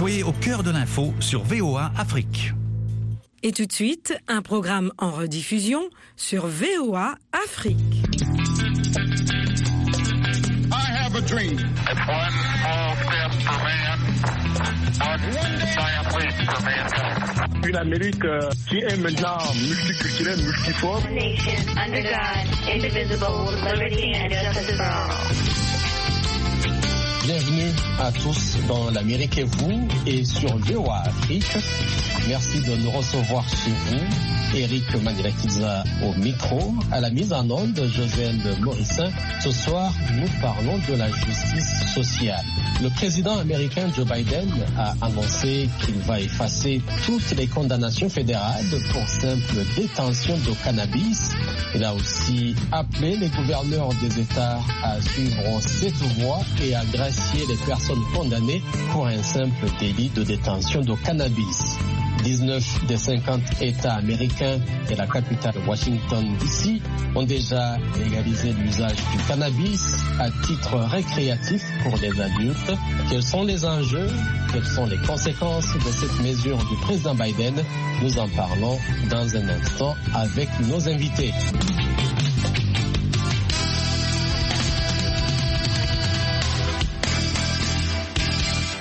Soyez au cœur de l'info sur VOA Afrique. Et tout de suite, un programme en rediffusion sur VOA Afrique. I have a dream. It's one small step for man, one giant leap for mankind. Une Amérique euh, qui est maintenant multiculturelle, multiforme. nation under God, indivisible, with liberty and justice for all. Bienvenue à tous dans l'Amérique et vous et sur VOA Afrique. Merci de nous recevoir chez vous. Eric Manilakiza au micro, à la mise en onde, Josène Morissin. Ce soir, nous parlons de la justice sociale. Le président américain Joe Biden a annoncé qu'il va effacer toutes les condamnations fédérales pour simple détention de cannabis. Il a aussi appelé les gouverneurs des États à suivre cette voie et à gracier les personnes condamnées pour un simple délit de détention de cannabis. 19 des 50 États américains et la capitale Washington DC ont déjà légalisé l'usage du cannabis à titre récréatif pour les adultes. Quels sont les enjeux? Quelles sont les conséquences de cette mesure du président Biden? Nous en parlons dans un instant avec nos invités.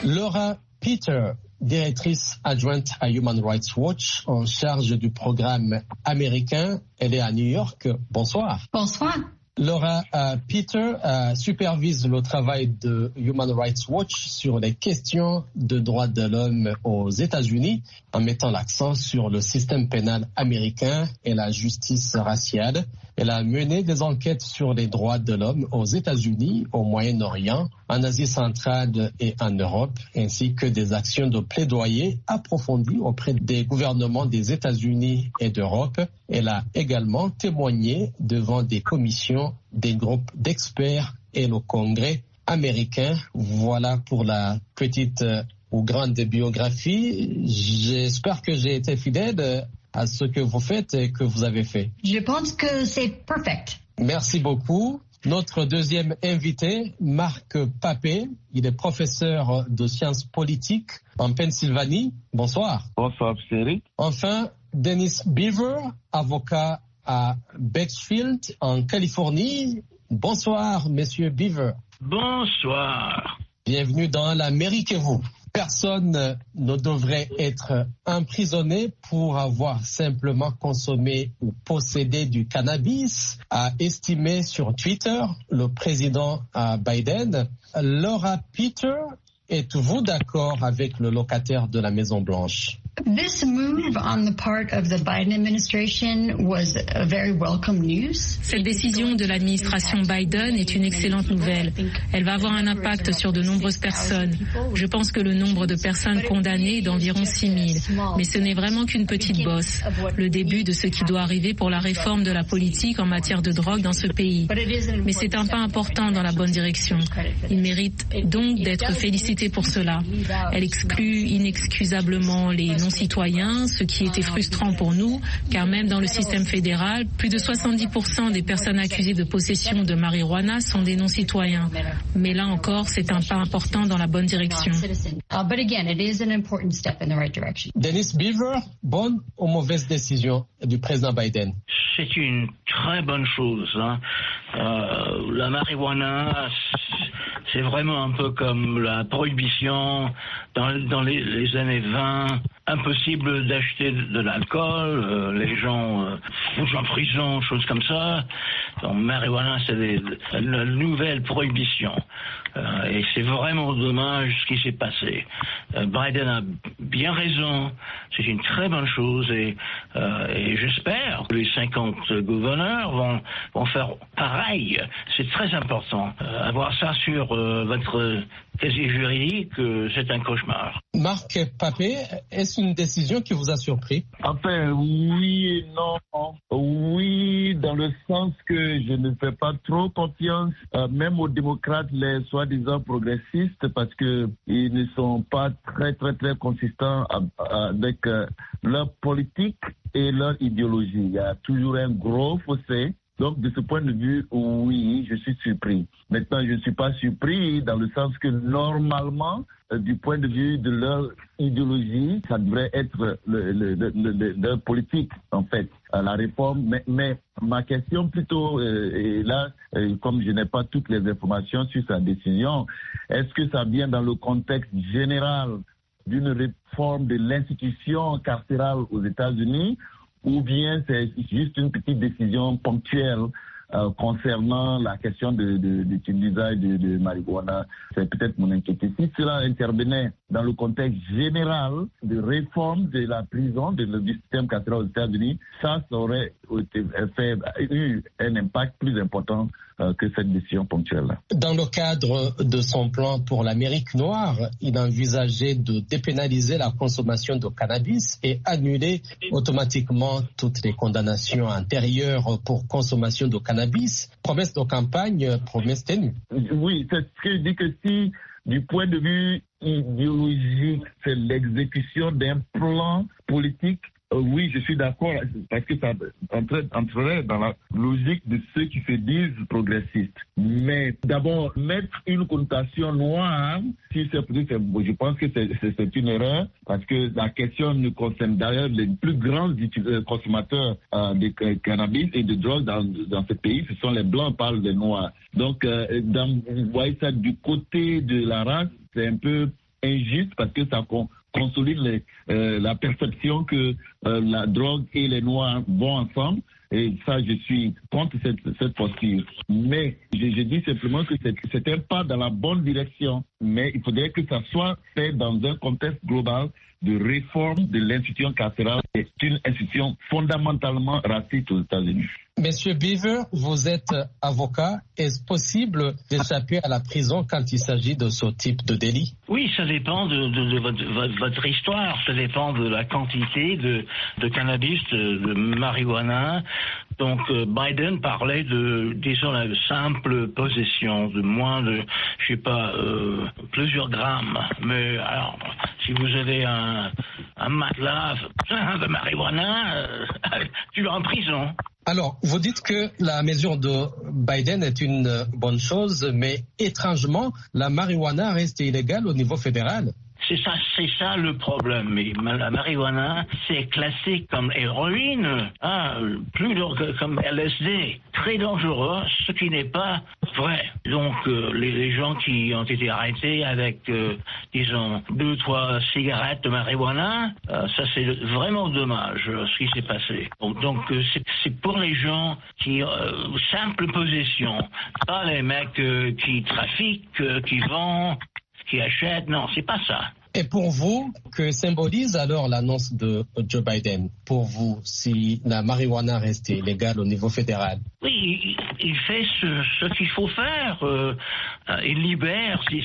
Laura Peter, directrice adjointe à Human Rights Watch en charge du programme américain. Elle est à New York. Bonsoir. Bonsoir. Laura euh, Peter euh, supervise le travail de Human Rights Watch sur les questions de droits de l'homme aux États-Unis en mettant l'accent sur le système pénal américain et la justice raciale. Elle a mené des enquêtes sur les droits de l'homme aux États-Unis, au Moyen-Orient, en Asie centrale et en Europe, ainsi que des actions de plaidoyer approfondies auprès des gouvernements des États-Unis et d'Europe. Elle a également témoigné devant des commissions, des groupes d'experts et le Congrès américain. Voilà pour la petite ou grande biographie. J'espère que j'ai été fidèle à ce que vous faites et que vous avez fait. Je pense que c'est perfect. Merci beaucoup. Notre deuxième invité, Marc Papé, il est professeur de sciences politiques en Pennsylvanie. Bonsoir. Bonsoir, Eric. Enfin, Dennis Beaver, avocat à Bexfield en Californie. Bonsoir, Monsieur Beaver. Bonsoir. Bienvenue dans l'Amérique et vous. Personne ne devrait être emprisonné pour avoir simplement consommé ou possédé du cannabis, a estimé sur Twitter le président Biden. Laura Peter, êtes-vous d'accord avec le locataire de la Maison Blanche? This move on the part of the Biden administration was a very welcome news. Cette décision de l'administration Biden est une excellente nouvelle. Elle va avoir un impact sur de nombreuses personnes. Je pense que le nombre de personnes condamnées est d'environ 6 000. Mais ce n'est vraiment qu'une petite bosse. Le début de ce qui doit arriver pour la réforme de la politique en matière de drogue dans ce pays. Mais c'est un pas important dans la bonne direction. Il mérite donc d'être félicité pour cela. Elle exclut inexcusablement les non-citoyens, ce qui était frustrant pour nous, car même dans le système fédéral, plus de 70% des personnes accusées de possession de marijuana sont des non-citoyens. Mais là encore, c'est un pas important dans la bonne direction. Dennis Beaver, bonne ou mauvaise décision du président Biden? C'est une très bonne chose. Hein. Euh, la marijuana, c'est vraiment un peu comme la prohibition dans, dans les, les, années 20. Impossible d'acheter de, l'alcool, euh, les gens euh, en prison, choses comme ça. Donc, marijuana, c'est la nouvelle prohibition. Euh, et c'est vraiment dommage ce qui s'est passé. Euh, Biden a bien raison, c'est une très bonne chose et, euh, et j'espère que les 50 gouverneurs vont, vont faire pareil. C'est très important. avoir ça sur votre casier juridique, c'est un cauchemar. Marc Papé, est-ce une décision qui vous a surpris? Enfin, oui et non. Oui, dans le sens que je ne fais pas trop confiance, même aux démocrates, les soi-disant progressistes, parce que ils ne sont pas très, très, très consistants avec leur politique et leur idéologie. Il y a toujours un gros fossé Donc, de ce point de vue, oui, je suis surpris. Maintenant, je ne suis pas surpris dans le sens que normalement, euh, du point de vue de leur idéologie, ça devrait être le, le, le, le- leur politique, en fait, à la réforme. Mais, ma question plutôt, euh, et là, euh, comme je n'ai pas toutes les informations sur sa décision, est-ce que ça vient dans le contexte général d'une réforme de l'institution carcérale aux États-Unis ou bien c'est juste une petite décision ponctuelle euh, concernant la question de, de, d'utilisation de, de marijuana. C'est peut-être mon inquiétude. Si cela intervenait dans le contexte général de réforme de la prison, de, du système carcéral aux États-Unis, ça, aurait fait, eu un impact plus important que cette décision ponctuelle-là. Dans le cadre de son plan pour l'Amérique noire, il envisageait de dépénaliser la consommation de cannabis et annuler automatiquement toutes les condamnations antérieures pour consommation de cannabis. Promesse de campagne, promesse tenue. Oui, c'est ce que je dis que si, du point de vue idéologique, c'est l'exécution d'un plan politique, euh, oui, je suis d'accord, parce que ça entrerait dans la logique de ceux qui se disent progressistes. Mais d'abord, mettre une connotation noire, si c'est je pense que c'est- une erreur, parce que la question nous concerne d'ailleurs les plus grands euh, consommateurs euh, de ca- cannabis et de drogue dans, dans ce pays, ce sont les blancs, on parle des noirs. Donc, euh, vous voyez ça du côté de la race, c'est un peu injuste parce que ça con- consolide euh, la perception que euh, la drogue et les noirs vont ensemble. Et ça, je suis contre cette, cette posture. Mais je, je dis simplement que c'est c'est un pas dans la bonne direction. Mais il faudrait que ça soit fait dans un contexte global de réforme de l'institution carcérale. C'est une institution fondamentalement raciste aux États-Unis. Monsieur Beaver, vous êtes avocat. Est-ce possible d'échapper à la prison quand il s'agit de ce type de délit? Oui, ça dépend de, de- de votre, votre- votre histoire, ça dépend de la quantité de, de cannabis, de, de marijuana. Donc euh, Biden parlait de, disons, la simple possession de moins de, je sais pas, euh, plusieurs grammes. Mais alors, si vous avez un, un matelas de marijuana, euh, tu vas en prison. Alors, vous dites que la mesure de Biden est une bonne chose, mais étrangement, la marijuana reste illégale au niveau fédéral. C'est ça, c'est ça le problème. Mais ma- la marijuana, c'est classé comme héroïne, hein, plus comme LSD, très dangereux, ce qui n'est pas vrai. Donc euh, les, gens qui ont été arrêtés avec, euh, disons, deux trois cigarettes de marijuana, euh, ça c'est vraiment dommage ce qui s'est passé. Donc c'est pour les gens qui euh, simple possession, pas les mecs qui trafiquent, qui vendent qui achètent. Non, c'est pas ça. Et pour vous, que symbolise alors l'annonce de Joe Biden? Pour vous, si la marijuana reste illégale au niveau fédéral? Oui, il, fait ce, qu'il faut faire. Euh, euh, il libère, si,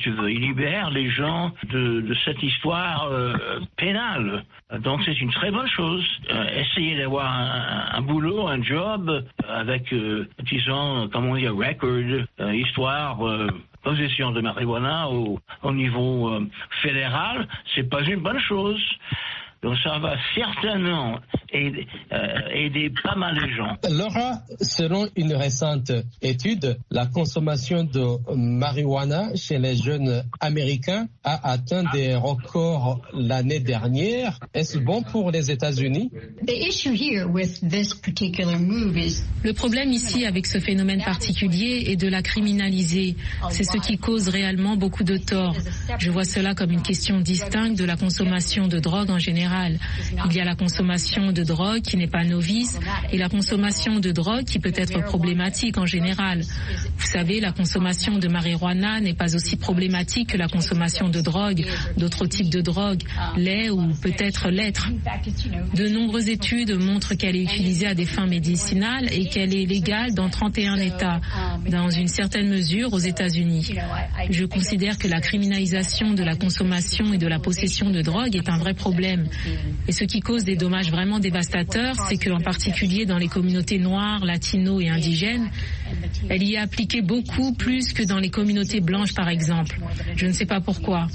tu veux, il libère les gens de, cette histoire euh, pénale. Donc c'est une très bonne chose. Essayer d'avoir un, un boulot, un job avec, disons, comment un record, histoire. Possession de marijuana au, au niveau euh, fédéral, c'est pas une bonne chose. Donc ça va certainement aider, euh, aider pas mal de gens. Laura, selon une récente étude, la consommation de marijuana chez les jeunes américains a atteint des records l'année dernière. Est-ce bon pour les États-Unis? The issue here with this particular move is Le problème ici avec ce phénomène particulier est de la criminaliser. C'est ce qui cause réellement beaucoup de tort. Je vois cela comme une question distincte de la consommation de drogue en général. Il y a la consommation de drogue qui n'est pas novice et la consommation de drogue qui peut être problématique en général. Vous savez, la consommation de marijuana n'est pas aussi problématique que la consommation de drogue, d'autres types de drogue, lait ou peut-être l'être. De nombreuses études montrent qu'elle est utilisée à des fins médicinales et qu'elle est légale dans 31 États, dans une certaine mesure aux États-Unis. Je considère que la criminalisation de la consommation et de la possession de drogue est un vrai problème. Et ce qui cause des dommages vraiment dévastateurs, c'est qu'en particulier dans les communautés noires, latino et indigènes, Elle y est appliquée beaucoup plus que dans les communautés blanches, par exemple. Je ne sais pas pourquoi.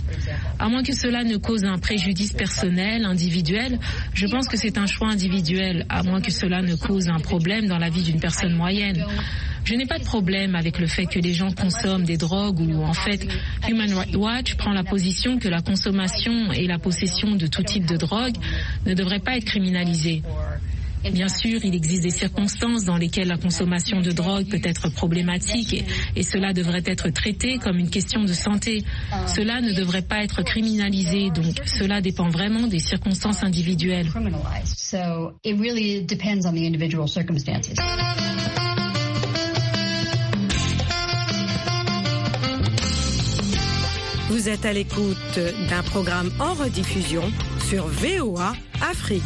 À moins que cela ne cause un préjudice personnel, individuel, je pense que c'est un choix individuel, à moins que cela ne cause un problème dans la vie d'une personne moyenne. Je n'ai pas de problème avec le fait que les gens consomment des drogues ou en fait Human Rights Watch prend la position que la consommation et la possession de tout type de drogue ne devraient pas être criminalisées. Bien sûr, il existe des circonstances dans lesquelles la consommation de drogue peut être problématique et, cela devrait être traité comme une question de santé. Cela ne devrait pas être criminalisé, donc cela dépend vraiment des circonstances individuelles. Vous êtes à l'écoute d'un programme en rediffusion sur VOA Afrique.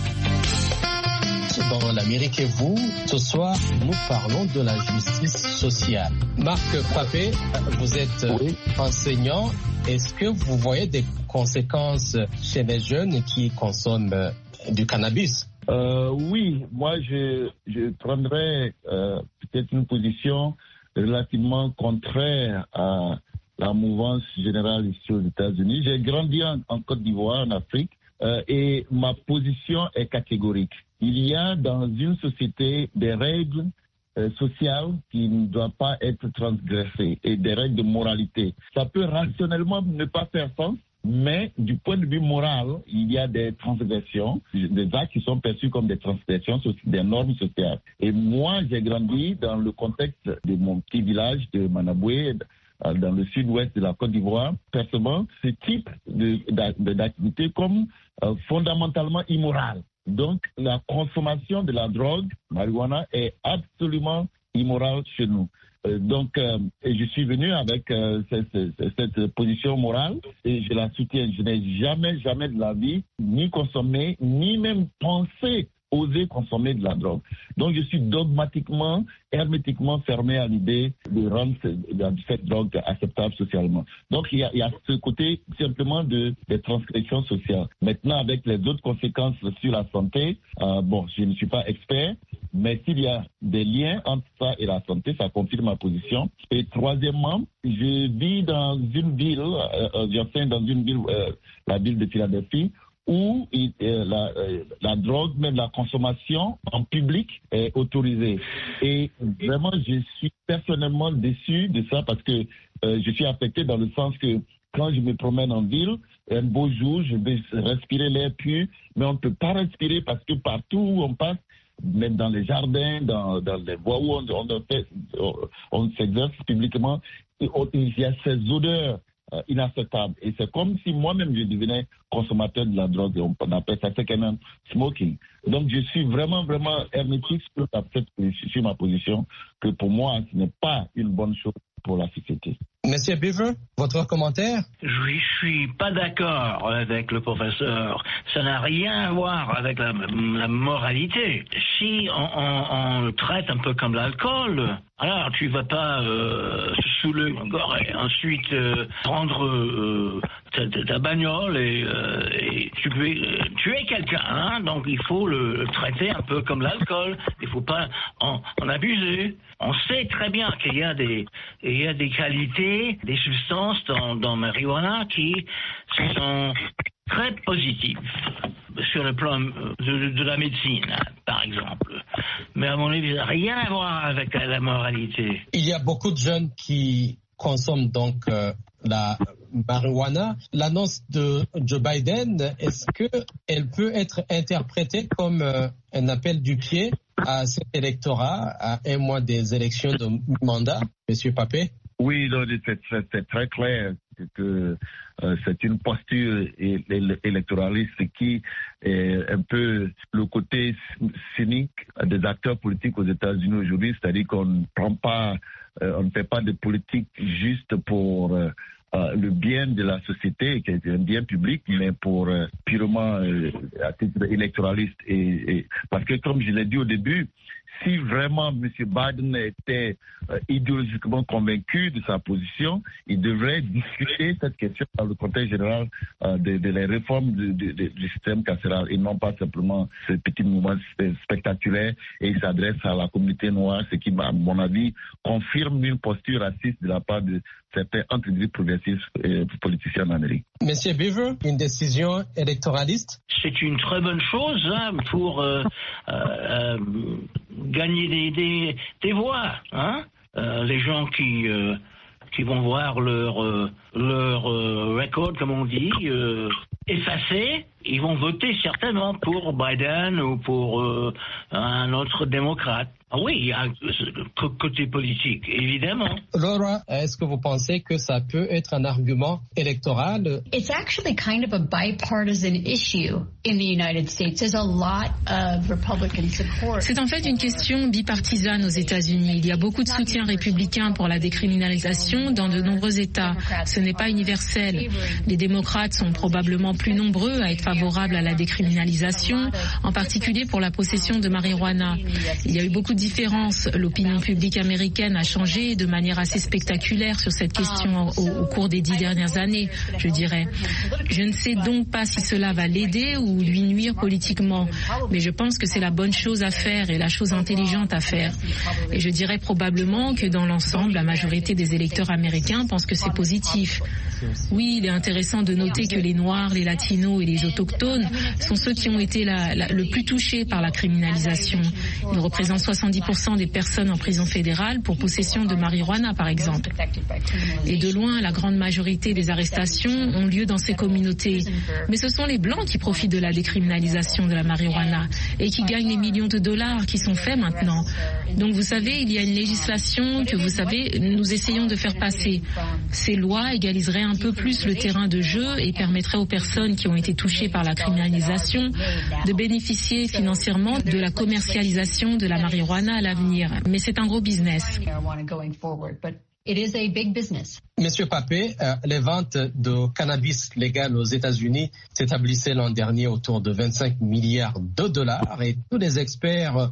Dans l'Amérique et vous, ce soir, nous parlons de la justice sociale. Marc Papé, vous êtes oui. enseignant. Est-ce que vous voyez des conséquences chez les jeunes qui consomment du cannabis? Euh, oui, moi je, je prendrais euh, peut-être une position relativement contraire à la mouvance générale ici aux États-Unis. J'ai grandi en, Côte d'Ivoire, en Afrique, euh, et ma position est catégorique. Il y a dans une société des règles euh, sociales qui ne doivent pas être transgressées et des règles de moralité. Ça peut rationnellement ne pas faire sens, mais du point de vue moral, il y a des transgressions, des actes qui sont perçus comme des transgressions des normes sociales. Et moi, j'ai grandi dans le contexte de mon petit village de Manaboué, dans le sud-ouest de la Côte d'Ivoire, percevant ce type d'activité comme euh, fondamentalement immoral. Donc, la consommation de la drogue, marijuana, est absolument immorale chez nous. Euh, donc, euh, je suis venu avec euh, cette, position morale et je la soutiens. Je n'ai jamais, jamais de la vie ni consommé, ni même pensé oser consommer de la drogue. Donc je suis dogmatiquement, hermétiquement fermé à l'idée de rendre cette drogue acceptable socialement. Donc il y a, ce côté simplement de, des transgressions sociales. Maintenant, avec les autres conséquences sur la santé, euh, bon, je ne suis pas expert, mais s'il y a des liens entre ça et la santé, ça confirme ma position. Et troisièmement, je vis dans une ville, euh, j'enseigne dans une ville, euh, la ville de Philadelphie, où euh, la, euh, la, drogue, même la consommation en public est autorisée. Et vraiment, je suis personnellement déçu de ça parce que euh, je suis affecté dans le sens que quand je me promène en ville, un beau jour, je vais respirer l'air pur, mais on ne peut pas respirer parce que partout où on passe, même dans les jardins, dans, dans les voies où on, on, on s'exerce publiquement, il y a ces odeurs euh, inacceptable. Et c'est comme si moi-même je devenais consommateur de la drogue. On appelle ça second smoking. Donc je suis vraiment, vraiment hermétique sur, sur ma position, que pour moi, ce n'est pas une bonne chose pour la société. Monsieur Beaver, votre commentaire? Je suis pas d'accord avec le professeur. Ça n'a rien à voir avec la, moralité. Si on, on, on, le traite un peu comme l'alcool, alors tu vas pas euh, saouler encore et ensuite euh, prendre euh, ta, bagnole et, et tu peux tuer quelqu'un. Hein Donc il faut le, le, traiter un peu comme l'alcool. Il faut pas en, en abuser. On sait très bien qu'il y a des il y a des qualités, des substances dans, dans marijuana qui sont très positives sur le plan de, de, la médecine, par exemple. Mais à mon avis, ça n'a rien à voir avec la moralité. Il y a beaucoup de jeunes qui consomment donc euh, la marijuana. L'annonce de Joe Biden, est-ce qu'elle peut être interprétée comme euh, un appel du pied à cet électorat à un mois des élections de mandat, Monsieur Papé? Oui, c'est très clair que euh, c'est une posture électoraliste qui est un peu le côté cynique des acteurs politiques aux États-Unis aujourd'hui, c'est-à-dire qu'on ne prend pas, euh, on ne fait pas de politique juste pour euh, le bien de la société, qui est un bien public, mais pour purement à titre électoraliste. Et, parce que, comme je l'ai dit au début, si vraiment M. Biden était euh, idéologiquement convaincu de sa position, il devrait discuter cette question dans le contexte général euh, de, de la réforme du, système carcéral et non pas simplement ce petit mouvement spe- spectaculaire et il s'adresse à la communauté noire, ce qui, à mon avis, confirme une posture raciste de la part de certains entre guillemets, progressistes et politiciens en Amérique. Monsieur Beaver, une décision électoraliste? C'est une très bonne chose hein, pour euh, euh, euh, gagner des, des, voix. Hein Euh, les gens qui, euh, qui vont voir leur, euh, leur record, comme on dit, effacé, ils vont voter certainement pour Biden ou pour un autre démocrate. Ah oui, il y a ce côté politique, évidemment. Laura, est-ce que vous pensez que ça peut être un argument électoral? It's actually kind of a bipartisan issue in the United States. There's a lot of Republican support. C'est en fait une question bipartisane aux États-Unis. Il y a beaucoup de soutien républicain pour la décriminalisation dans de nombreux États. Ce n'est pas universel. Les démocrates sont probablement plus nombreux à être favorables à la décriminalisation, en particulier pour la possession de marijuana. Il y a eu beaucoup de différences. L'opinion publique américaine a changé de manière assez spectaculaire sur cette question au, cours des dix dernières années, je dirais. Je ne sais donc pas si cela va l'aider ou lui nuire politiquement, mais je pense que c'est la bonne chose à faire et la chose intelligente à faire. Et je dirais probablement que dans l'ensemble, la majorité des électeurs américains pensent que c'est positif. Oui, il est intéressant de noter que les Noirs, les Latinos et les Autochtones sont ceux qui ont été le plus touchés par la criminalisation. Ils représentent 70% des personnes en prison fédérale pour possession de marijuana, par exemple. Et de loin, la grande majorité des arrestations ont lieu dans ces communautés. Mais ce sont les Blancs qui profitent de la décriminalisation de la marijuana et qui gagnent les millions de dollars qui sont faits maintenant. Donc vous savez, il y a une législation que vous savez, nous essayons de faire passer. Ces lois égaliseraient un peu plus le terrain de jeu et permettraient aux personnes qui ont été touchées par la criminalisation de bénéficier financièrement de la commercialisation de la marijuana à l'avenir. Mais c'est un gros business. marijuana going forward, but it is a big business. Monsieur Papé, euh, les ventes de cannabis légal aux États-Unis s'établissaient l'an dernier autour de 25 milliards de dollars et tous les experts euh,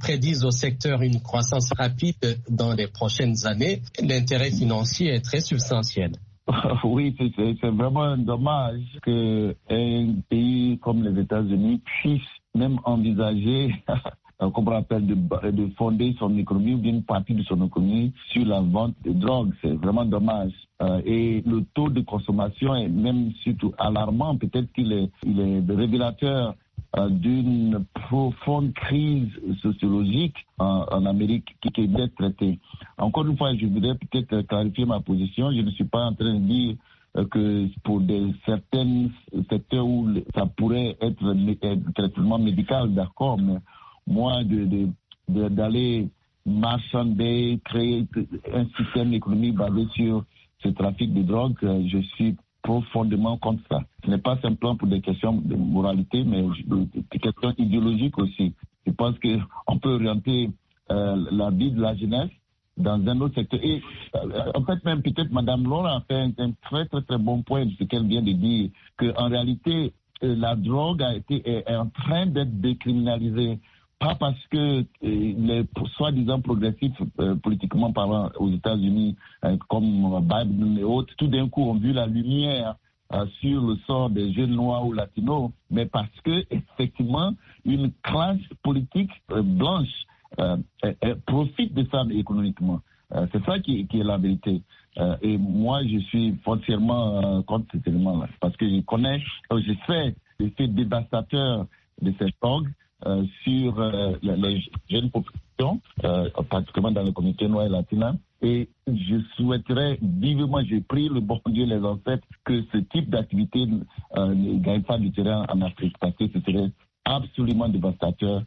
prédisent au secteur une croissance rapide dans les prochaines années. L'intérêt financier est très substantiel. Oui, c'est vraiment dommage qu'un pays comme les États-Unis puisse même envisager, euh, de, de fonder son économie ou bien une partie de son économie sur la vente de drogue. C'est vraiment dommage. Euh, et le taux de consommation est même surtout alarmant. Peut-être qu'il est, est révélateur euh, d'une profonde crise sociologique en, Amérique qui, doit être traitée. Encore une fois, je voudrais peut-être clarifier ma position. Je ne suis pas en train de dire euh, que pour des certains secteurs où ça pourrait être être traitement médical, d'accord, mais moi, de, de- d'aller marchander, créer un système économique basé sur ce trafic de drogue, euh, je suis profondément contre ça. Ce n'est pas simplement pour des questions de moralité, mais des questions idéologiques aussi. Je pense qu'on peut orienter euh, la vie de la jeunesse dans un autre secteur. Et euh, en fait, même peut-être Mme Laura a fait un, très, très, très bon point de ce qu'elle vient de dire, qu'en réalité, la drogue a été, est en train d'être décriminalisée. Pas parce que euh, les soi-disant progressifs euh, politiquement parlant aux États-Unis, euh, comme Biden et autres, tout d'un coup ont vu la lumière euh, sur le sort des jeunes noirs ou latinos, mais parce que effectivement une classe politique blanche profite de ça économiquement. C'est ça qui, est la vérité. Et moi, je suis foncièrement contre cet élément-là, parce que je connais, je sais l'effet dévastateur de cette drogue euh, sur euh, les jeunes populations, euh, particulièrement dans la communauté noire et latina. Et je souhaiterais vivement, j'ai pris le bon Dieu, les ancêtres, que ce type d'activité euh, ne gagne pas du terrain en Afrique, parce que ce serait absolument dévastateur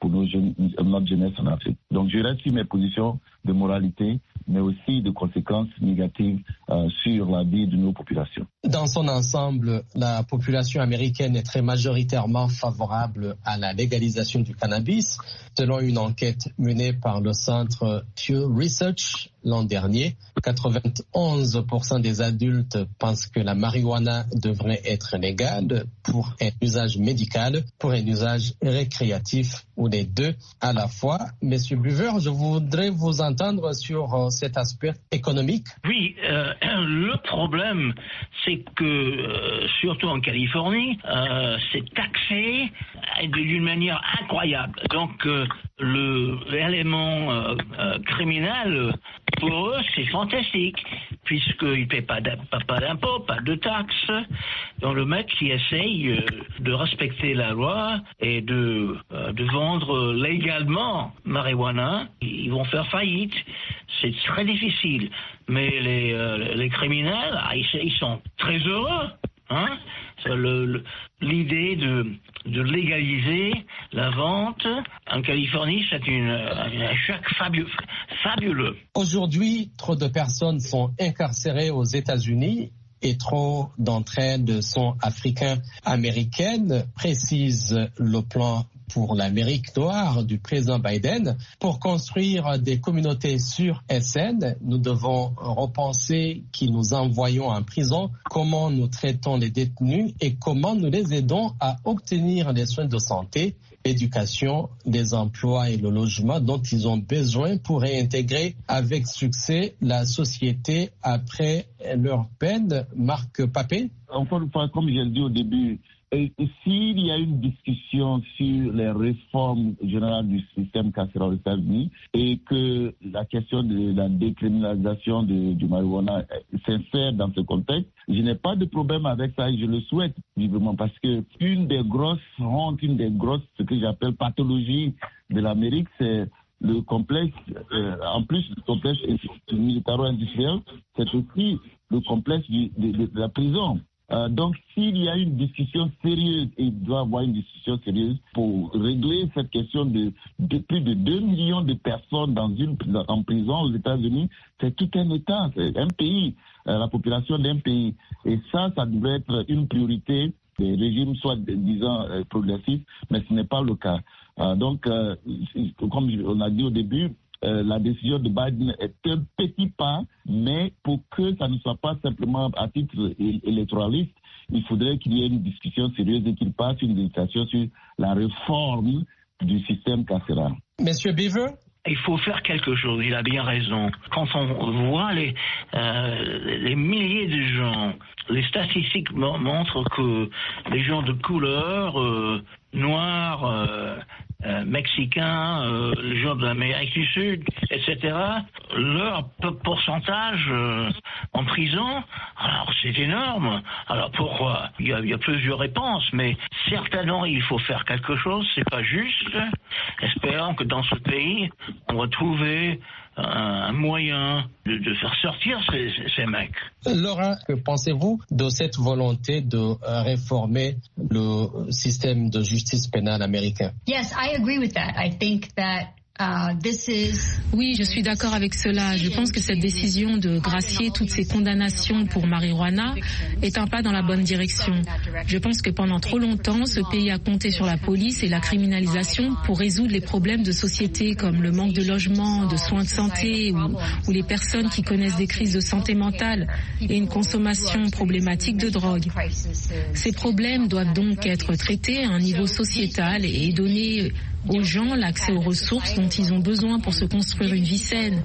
pour nos jeunes, notre jeunesse en Afrique. Donc je reste sur mes positions de moralité, mais aussi de conséquences négatives euh, sur la vie de nos populations. Dans son ensemble, la population américaine est très majoritairement favorable à la légalisation du cannabis, selon une enquête menée par le centre Pew Research l'an dernier. 91% des adultes pensent que la marijuana devrait être légale pour un usage médical, pour un usage récréatif ou les deux à la fois. Monsieur Buver, je voudrais vous entendre sur euh, cet aspect économique. Oui, euh, le problème, c'est que, euh, surtout en Californie, euh, c'est taxé d'une manière incroyable. Donc, euh, l'élément euh, euh, criminel, pour eux, c'est fantastique, puisqu'ils ne paient pas d'impôts, pas de taxes. Donc, le mec qui essaye euh, de respecter la loi et de, euh, de vendre légalement marijuana, ils vont faire faillite. C'est très difficile. Mais les, euh, les criminels, ah, ils sont très heureux. Hein L'idée de, de légaliser la vente en Californie, c'est un choc fabu- fabuleux. Aujourd'hui, trop de personnes sont incarcérées aux États-Unis et trop d'entre elles sont africains-américaines, précise le plan pour l'Amérique noire du président Biden. Pour construire des communautés sur SN, nous devons repenser qui nous envoyons en prison, comment nous traitons les détenus et comment nous les aidons à obtenir les soins de santé l'éducation, les emplois et le logement dont ils ont besoin pour réintégrer avec succès la société après leur peine. Marc Papé Encore une fois, comme je l'ai dit au début, et- s'il y a une discussion sur les réformes générales du système carcéral aux États-Unis et que la question de la décriminalisation du marijuana s'insère dans ce contexte, je n'ai pas de problème avec ça et je le souhaite vivement parce que une des grosses hontes, une des grosses, ce que j'appelle pathologie de l'Amérique, c'est le complexe, euh, en plus du complexe militaro-industriel, c'est aussi le complexe du- de- de la prison. Euh, donc, s'il y a une discussion sérieuse, il doit y avoir une discussion sérieuse pour régler cette question de, plus de 2 millions de personnes dans une, en prison aux États-Unis, c'est tout un État, c'est un pays, euh, la population d'un pays. Et ça, ça devrait être une priorité des régimes, soit disant euh, progressifs, mais ce n'est pas le cas. Euh, donc, comme on a dit au début, euh, la décision de Biden est un petit pas, mais pour que ça ne soit pas simplement à titre électoraliste, il faudrait qu'il y ait une discussion sérieuse et qu'il passe une législation sur la réforme du système carcéral. Monsieur Beaver Il faut faire quelque chose, il a bien raison. Quand on voit les, euh, les milliers de gens, les statistiques mo- montrent que les gens de couleur, euh, noirs, euh, mexicains, euh, les gens de l'Amérique du Sud, etc., leur pourcentage euh, en prison, alors c'est énorme. Alors pourquoi? Il y, a, il y a plusieurs réponses, mais certainement il faut faire quelque chose, c'est pas juste. Espérons que dans ce pays, on va trouver un, moyen de, de faire sortir ces, ces- ces mecs. Laura, que pensez-vous de cette volonté de euh, réformer le système de justice pénale américain? Yes, I agree with that. I think that Oui, je suis d'accord avec cela. Je pense que cette décision de gracier toutes ces condamnations pour marijuana est un pas dans la bonne direction. Je pense que pendant trop longtemps, ce pays a compté sur la police et la criminalisation pour résoudre les problèmes de société comme le manque de logement, de soins de santé ou, ou les personnes qui connaissent des crises de santé mentale et une consommation problématique de drogue. Ces problèmes doivent donc être traités à un niveau sociétal et donner aux gens l'accès aux ressources dont ils ont besoin pour se construire une vie saine.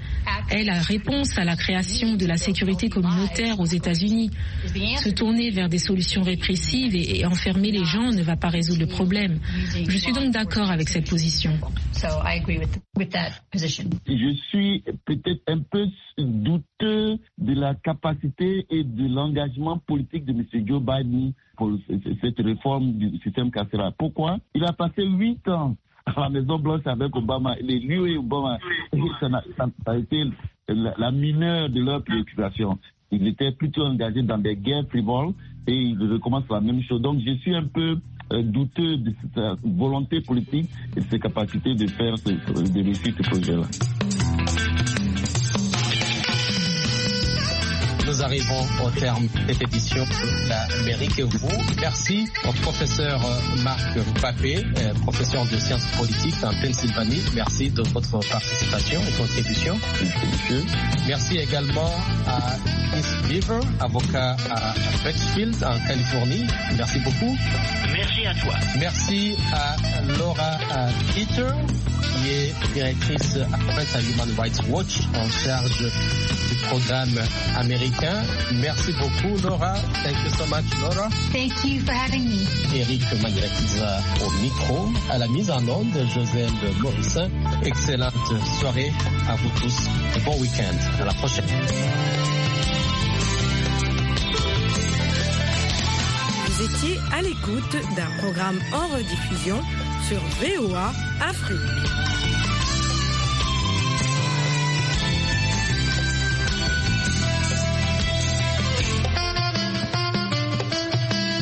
Est la réponse à la création de la sécurité communautaire aux États-Unis. Se tourner vers des solutions répressives et, et enfermer les gens ne va pas résoudre le problème. Je suis donc d'accord avec cette position. so I agree with with that position. Je suis peut-être un peu douteux de la capacité et de l'engagement politique de M. Joe Biden pour cette réforme du système carcéral. Pourquoi? Il a passé huit ans à la Maison Blanche avec Obama. Les lui et Obama, ça, n'a- ça- ça a été la, la mineure de leur préoccupation. Ils étaient plutôt engagés dans des guerres frivoles et ils recommencent la même chose. Donc je suis un peu euh, douteux de cette euh, volonté politique et de ses capacités de faire ce, de réussir ce projet-là. Arrivons au terme de cette édition de et vous. Merci au professeur Marc Papé, professeur de sciences politiques en Pennsylvanie. Merci de votre participation et contribution. Merci également à Chris Beaver, avocat à Richfield en Californie. Merci beaucoup. Merci à toi. Merci à Laura Peter, qui est directrice à Human Rights Watch en charge du programme américain. Merci beaucoup, Laura. Thank you so much, Laura. Thank you for having me. Eric Magnatiza au micro, à la mise en onde, Joselle Morissin. Excellente soirée à vous tous. Bon week-end. À la prochaine. Vous étiez à l'écoute d'un programme en rediffusion sur VOA Afrique.